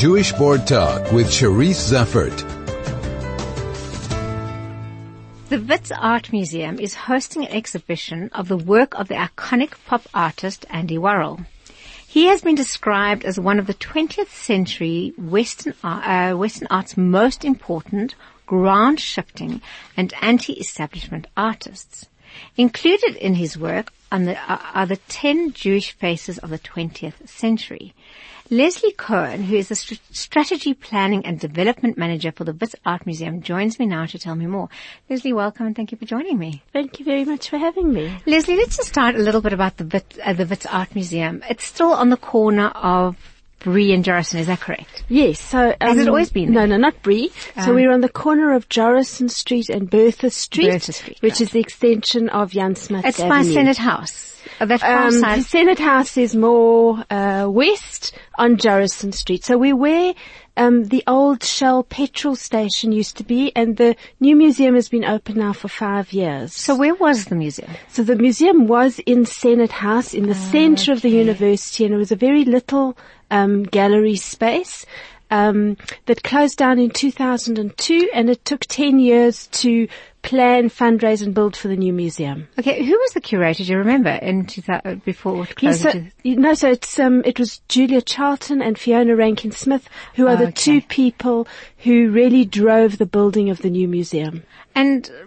Jewish Board Talk with Charisse Zeifert. The Wits Art Museum is hosting an exhibition of the work of the iconic pop artist Andy Warhol. He has been described as one of the 20th century Western, uh, Western art's most important, ground-shifting and anti-establishment artists. Included in his work the, are the 10 Jewish faces of the 20th century. Lesley Cohen, who is the St- Strategy Planning and Development Manager for the Wits Art Museum, joins me now to tell me more. Lesley, welcome and thank you for joining me. Thank you very much for having me. Lesley, let's just start a little bit about the Wits, uh, the Wits Art Museum. It's still on the corner of Bree and Jorissen, is that correct? Yes. So Has it always been No, there? no, not Bree. so Um, we're on the corner of Jorissen Street and Bertha Street, Bertha Street, which right. is the extension of Jan Smuts It's by Senate House. Far Um, the Senate House is more uh, west on Jorissen Street. So we're where um, the old Shell petrol station used to be, and the new museum has been open now for five years. So where was the museum? So the museum was in Senate House in the center of the university and it was a very little um, gallery space um, that closed down in 2002 and it took 10 years to plan, fundraise and build for the new museum. Okay, who was the curator? Do you remember in 2000, before it closed? so, into- you know, so it's, um, it was Julia Charlton and Fiona Rankin Smith who are the Okay. two people who really drove the building of the new museum. and uh,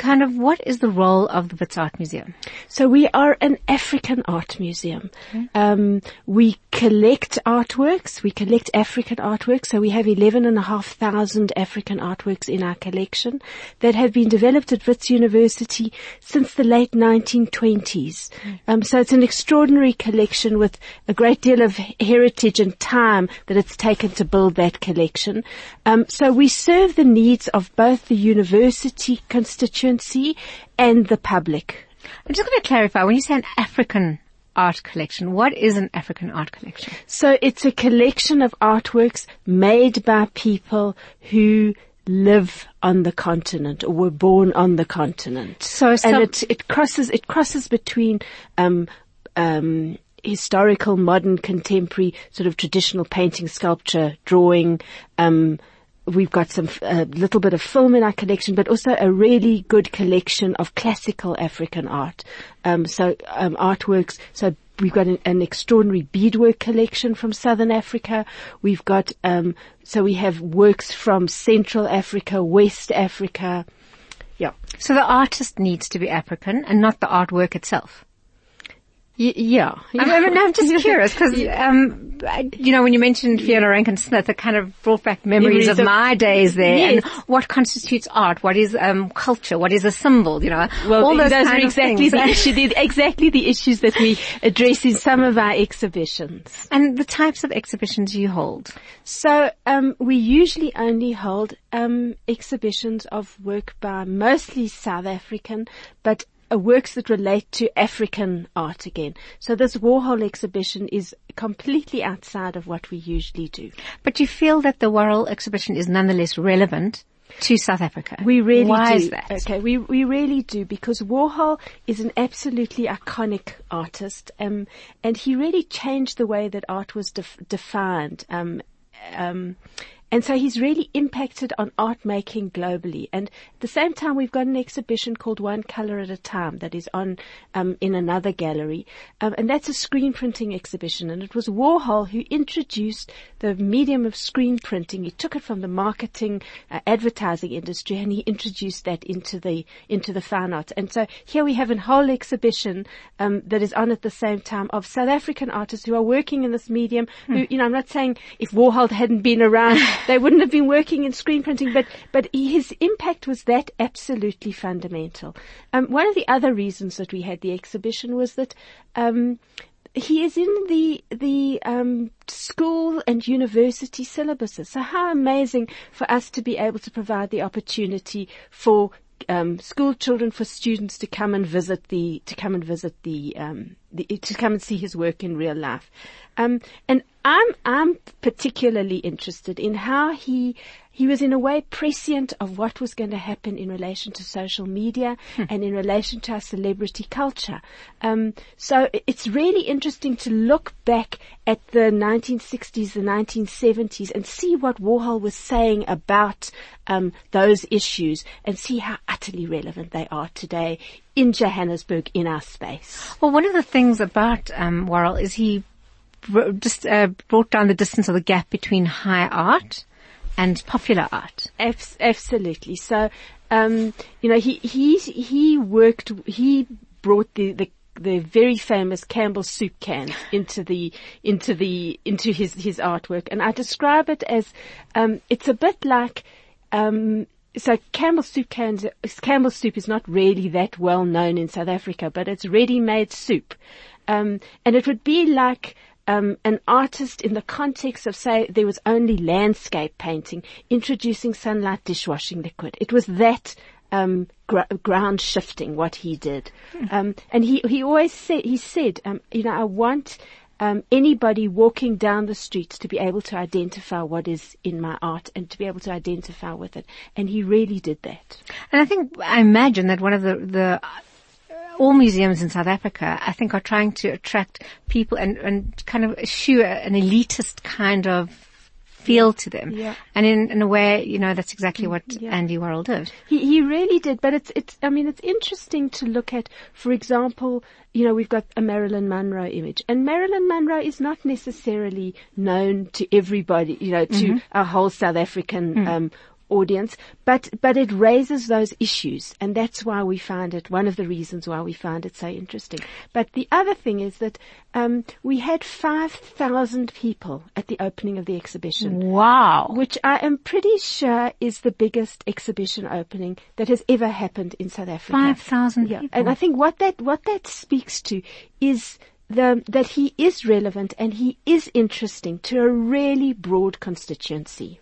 kind of what is the role of the Wits Art Museum? So we are an African art museum. Um, we collect artworks. We collect African artworks. So we have eleven and a half thousand African artworks in our collection that have been developed at Wits University since the late 1920s. Um, so it's an extraordinary collection with a great deal of heritage and time that it's taken to build that collection. Um, so we serve the needs of both the university constituency and the public. I'm just going to clarify, when you say an African art collection, what is an African art collection? So it's a collection of artworks made by people who live on the continent or were born on the continent. So some- and it, it crosses, it crosses between, um, um, historical, modern, contemporary, sort of traditional painting, sculpture, drawing, um, We've got some, a little bit of film in our collection, but also a really good collection of classical African art. Um, so, um, artworks, so We've got an, an extraordinary beadwork collection from Southern Africa. We've got, um, so we have works from Central Africa, West Africa. Yeah. So the artist needs to be African and not the artwork itself. Y- yeah. I mean, I'm just curious because, um, you know, when you mentioned Fiona Rankin Smith, it kind of brought back memories, Memories of, of- my days there Yes. and what constitutes art, what is um, culture, what is a symbol, you know, Well, all those, those kind are of exactly things. the issue, the, exactly the issues that we address in some of our exhibitions. and the types of exhibitions you hold. So um, we usually only hold um, exhibitions of work by mostly South African, but works that relate to African art again. So this Warhol exhibition is completely outside of what we usually do. But you feel that the Warhol exhibition is nonetheless relevant to South Africa. We really Why do. is that? Okay, we we really do because Warhol is an absolutely iconic artist, um, and he really changed the way that art was def- defined. Um, um, and so he's really impacted on art making globally. And at the same time, we've got an exhibition called One Color at a Time that is on um, in another gallery, um, and that's a screen printing exhibition. And it was Warhol who introduced the medium of screen printing. He took it from the marketing, uh, advertising industry, and he introduced that into the into the fine arts. And so here we have a whole exhibition um, that is on at the same time of South African artists who are working in this medium. Who, you know, I'm not saying if Warhol hadn't been around, they wouldn't have been working in screen printing, but but his impact was that absolutely fundamental. Um, one of the other reasons that we had the exhibition was that. Um, he is in the the um, school and university syllabuses. So how amazing for us to be able to provide the opportunity for um, school children, for students to come and visit the to come and visit the um, to come and see his work in real life. Um, and I'm I'm particularly interested in how he he was in a way prescient of what was going to happen in relation to social media Hmm. and in relation to our celebrity culture. Um, so it's really interesting to look back at the 1960s, the 1970s, and see what Warhol was saying about um, those issues, and see how utterly relevant they are today in Johannesburg, in our space. Well, one of the things about um, Warhol is he just uh, brought down the distance or the gap between high art and popular art. Abs- absolutely. So, um, you know, he he he worked. He brought the the the very famous Campbell soup cans into the into the into his his artwork, and I describe it as um, it's a bit like. Um, so Campbell soup cans, Campbell soup is not really that well known in South Africa, but it's ready-made soup, um, and it would be like um, an artist in the context of, say, there was only landscape painting, introducing sunlight dishwashing liquid. It was that um, gr- ground shifting what he did, um, and he he always said he said, um, you know, I want. Um, anybody walking down the streets to be able to identify what is in my art and to be able to identify with it, and he really did that. And I think, I imagine that one of the, the, all museums in South Africa, I think are trying to attract people and, and kind of eschew an elitist kind of feel to them. Yeah. And in, in a way, you know, that's exactly mm-hmm. what Yeah. Andy Warhol did. He, he really did, but it's, it's, I mean, it's interesting to look at, for example, you know, we've got a Marilyn Monroe image, and Marilyn Monroe is not necessarily known to everybody, you know, to mm-hmm. a whole South African, mm. um, audience, but, but it raises those issues, and that's why we find it, one of the reasons why we find it so interesting. But the other thing is that, um, we had 5,000 people at the opening of the exhibition Wow. which I am pretty sure is the biggest exhibition opening that has ever happened in South Africa. 5,000 Yeah, people. and I think what that what that speaks to is the that he is relevant and he is interesting to a really broad constituency.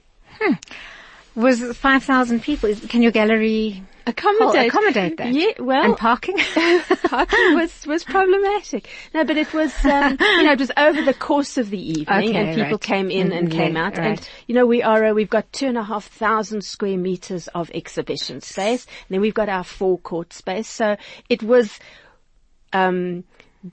Was 5,000 people. Can your gallery Accommodate, accommodate that? Yeah, well, And parking? parking was was problematic. No, but it was um, you know it was over the course of the evening, Okay, and people right. came in and Mm, came out, right. and you know we are uh, we've got two and a half thousand square meters of exhibition space. And then we've got our forecourt space, so it was. Um,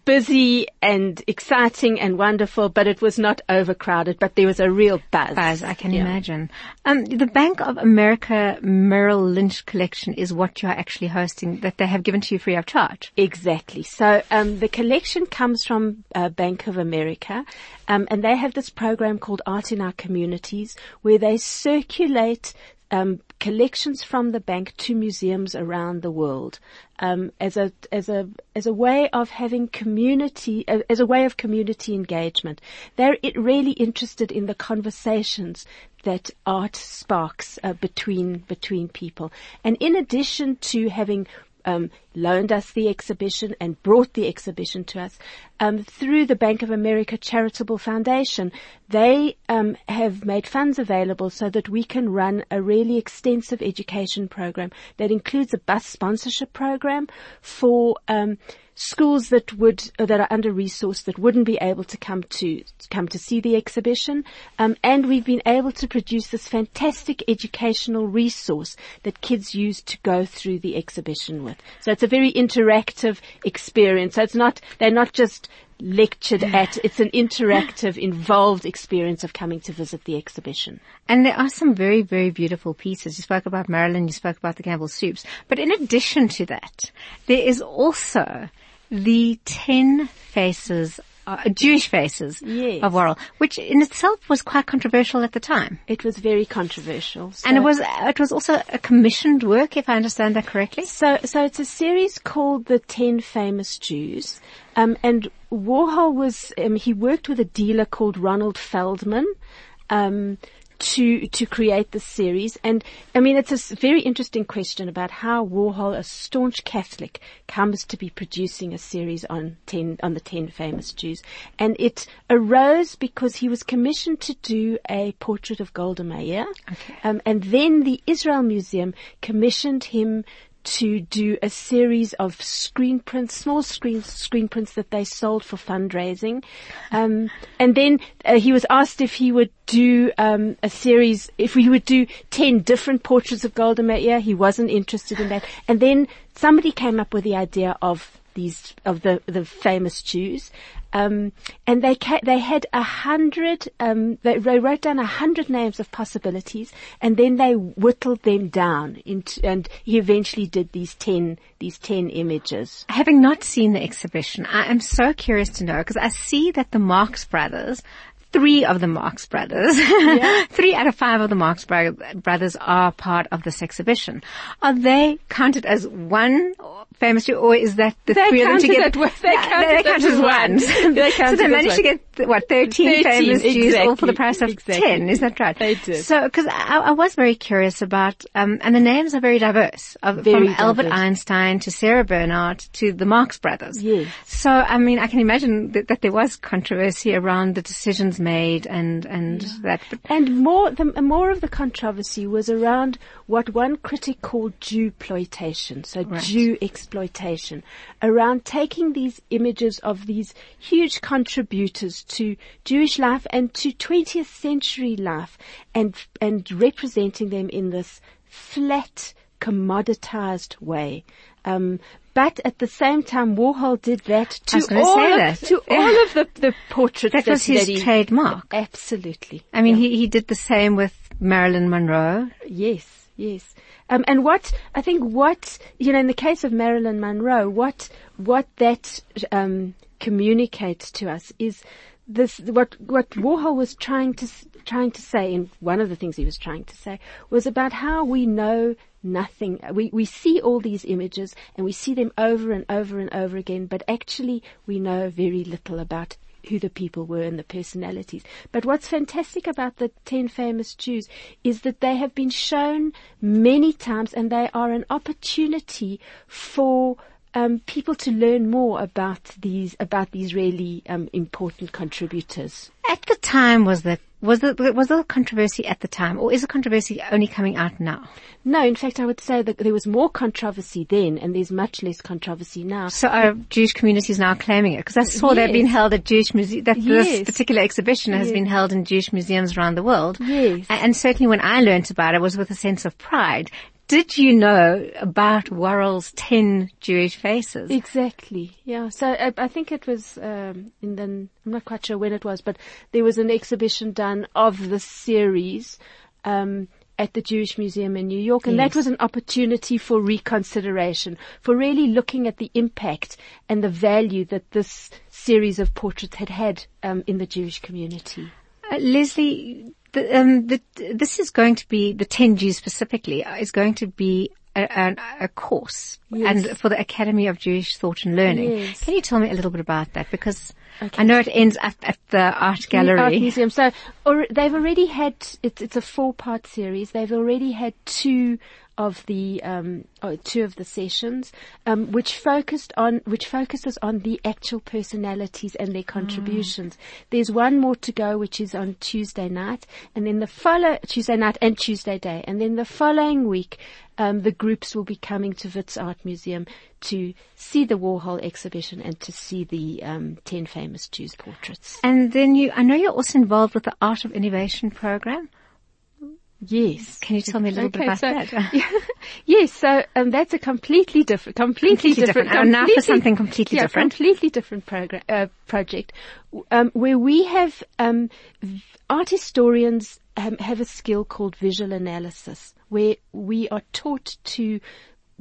busy and exciting and wonderful, but it was not overcrowded, but there was a real buzz. Buzz, I can Yeah. imagine. Um, the Bank of America Merrill Lynch collection is what you are actually hosting, that they have given to you free of charge. Exactly. So um, the collection comes from uh, Bank of America, um, and they have this program called Art in Our Communities, where they circulate um, collections from the bank to museums around the world um, as a as a as a way of having community uh, as a way of community engagement. They're really interested in the conversations that art sparks uh, between between people, and in addition to having um, loaned us the exhibition and brought the exhibition to us um, through the Bank of America Charitable Foundation. They um, have made funds available so that we can run a really extensive education program that includes a bus sponsorship program for um, schools that would uh, that are under resourced that wouldn't be able to come to come to see the exhibition, um, and we've been able to produce this fantastic educational resource that kids use to go through the exhibition with. So it's a very interactive experience. So it's not they're not just lectured at. It's an interactive, involved experience of coming to visit the exhibition. And there are some very, very beautiful pieces. You spoke about Marilyn, you spoke about the Campbell soups. But in addition to that, there is also the ten faces, uh, Jewish faces Yes. of Warhol, which in itself was quite controversial at the time. It was very controversial. And it was, it was also a commissioned work, if I understand that correctly. So, so it's a series called The Ten Famous Jews. Um, and Warhol was, um, he worked with a dealer called Ronald Feldman, um, to, to create the series. And I mean, it's a very interesting question about how Warhol, a staunch Catholic, comes to be producing a series on ten, on the ten famous Jews. And it arose because he was commissioned to do a portrait of Golda Meir. Okay. Um, and then the Israel Museum commissioned him to do a series of screen prints, small screen screen prints that they sold for fundraising. Um, and then uh, he was asked if he would do um, a series, if we would do ten different portraits of Golda Meir. He wasn't interested in that. And then somebody came up with the idea of these of the the famous Jews, um, and they ca- they had a hundred. Um, they, they wrote down a hundred names of possibilities, and then they whittled them down into. And he eventually did these ten these ten images. Having not seen the exhibition, I am so curious to know because I see that the Marx brothers three of the Marx brothers, yeah. three out of five of the Marx bro- brothers are part of this exhibition. Are they counted as one famous or is that the they three of them together? They counted, they counted as one. they so they managed to get what thirteen, 13, famous exactly, Jews, all for the price of exactly. ten. Is that right? They did. So, because I, I, was very curious about, um, and the names are very diverse, of, very from Albert diverse. Einstein to Sarah Bernhardt to the Marx brothers. Yes. So, I mean, I can imagine that, that there was controversy around the decisions made and and yeah. that. But and more, the, more of the controversy was around what one critic called Jew exploitation, so right. Jew exploitation, around taking these images of these huge contributors to Jewish life and to 20th century life and, and representing them in this flat, commoditized way. Um, but at the same time, Warhol did that to all of, to yeah. all of the, the portraits. That, that was his that he, trademark. Absolutely. I mean, yeah. he, he did the same with Marilyn Monroe. Yes, yes. Um, and what I think, what you know, in the case of Marilyn Monroe, what what that um, communicates to us is this. What what Warhol was trying to trying to say, and one of the things he was trying to say was about how we know nothing. We, we see all these images and we see them over and over and over again, but actually we know very little about who the people were and the personalities. But what's fantastic about the 10 famous Jews is that they have been shown many times and they are an opportunity for um, people to learn more about these about these really um, important contributors. At the time, was that was there, was there a controversy at the time, or is the controversy only coming out now? No, in fact, I would say that there was more controversy then, and there's much less controversy now. So are Jewish communities now claiming it? Because I saw yes. they've been held at Jewish museums. That yes. this particular exhibition has yes. been held in Jewish museums around the world. Yes, and, and certainly when I learnt about it, it, was with a sense of pride. Did you know about Warhol's 10 Jewish faces? Exactly, yeah. So I, I think it was um, in the, I'm not quite sure when it was, but there was an exhibition done of the series um, at the Jewish Museum in New York, and yes. that was an opportunity for reconsideration, for really looking at the impact and the value that this series of portraits had had um, in the Jewish community. Uh, Lesley, the, um, the, this is going to be, the 10G specifically, is going to be a, a, course yes. and for the Academy of Jewish Thought and Learning. Yes. Can you tell me a little bit about that? Because okay. I know it ends at, at the art gallery. The art museum. So or, they've already had, it's, it's a four part series. They've already had two of the um, oh, two of the sessions, um, which focused on which focuses on the actual personalities and their contributions. Mm. There's one more to go, which is on Tuesday night, and then the follow Tuesday night and Tuesday day, and then the following week, um, the groups will be coming to Wits Art Museum to see the Warhol exhibition and to see the um, ten famous Jews portraits. And then you, I know you're also involved with the Art of Innovation program. Yes. Can you tell me a little okay, bit about so, that? yes, so um, that's a completely different, completely, completely different. different. now for something completely yeah, different. completely different program uh, project, um, where we have um, art historians um, have a skill called visual analysis, where we are taught to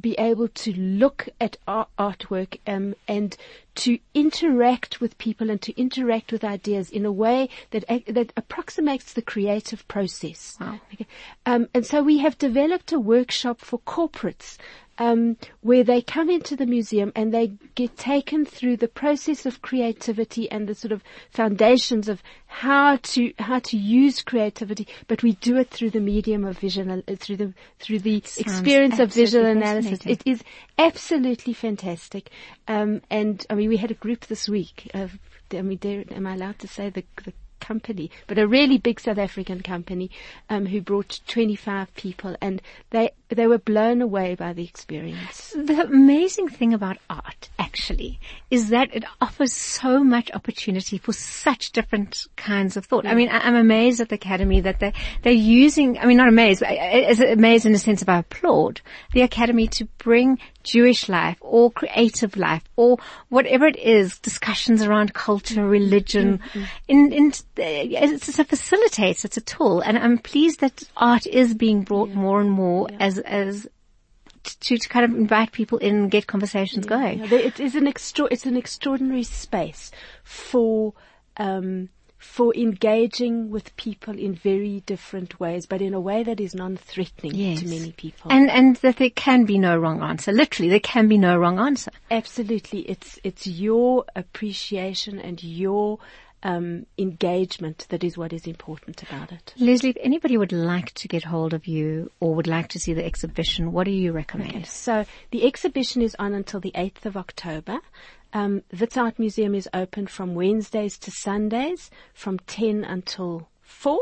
be able to look at art, artwork um, and to interact with people and to interact with ideas in a way that that approximates the creative process. Wow. Okay. Um, and so we have developed a workshop for corporates um, where they come into the museum and they get taken through the process of creativity and the sort of foundations of how to how to use creativity, but we do it through the medium of visual, uh, through the through the experience of visual analysis. It is absolutely fantastic. Um, and I mean, we had a group this week. Of, I mean, dare, am I allowed to say the the company, but a really big South African company, um, who brought 25 people and they, they were blown away by the experience. The amazing thing about art, actually, is that it offers so much opportunity for such different kinds of thought. I mm. mean, I- I'm amazed at the Academy that they, they're using, I mean, not amazed, but as amazed in the sense of I applaud the Academy to bring Jewish life or creative life or whatever it is, discussions around culture, mm. religion, mm-hmm. in, in, it's a facilitator, it's a tool. And I'm pleased that art is being brought more and more as, as, to, to kind of invite people in and get conversations going. Yeah, It is an extra, it's an extraordinary space for, um, for engaging with people in very different ways, but in a way that is non-threatening Yes. to many people. And, and that there can be no wrong answer. Literally, there can be no wrong answer. Absolutely, it's it's your appreciation and your um, engagement that is what is important about it. Lesley, if anybody would like to get hold of you or would like to see the exhibition, what do you recommend? So the exhibition is on until the 8th of October. Um, Wits Art Museum is open from Wednesdays to Sundays from 10 until 4.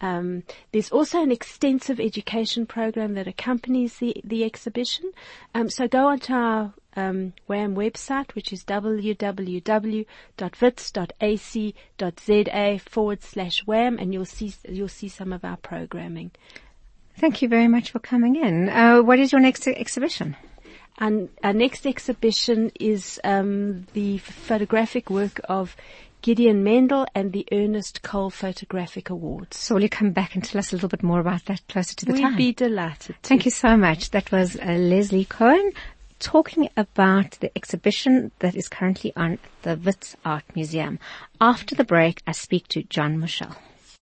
Um, there's also an extensive education program that accompanies the, the exhibition. Um, so go onto our um, WAM website, which is www.wits.ac.za forward slash WAM, and you'll see you'll see some of our programming. Thank you very much for coming in. Uh, what is your next exhibition? And our next exhibition is um, the photographic work of Gideon Mendel and the Ernest Cole Photographic Awards. So will you come back and tell us a little bit more about that closer to the time? We'd be delighted. To. Thank you so much. That was uh, Lesley Cohen talking about the exhibition that is currently on the Wits Art Museum. After the break, I speak to John Michelle.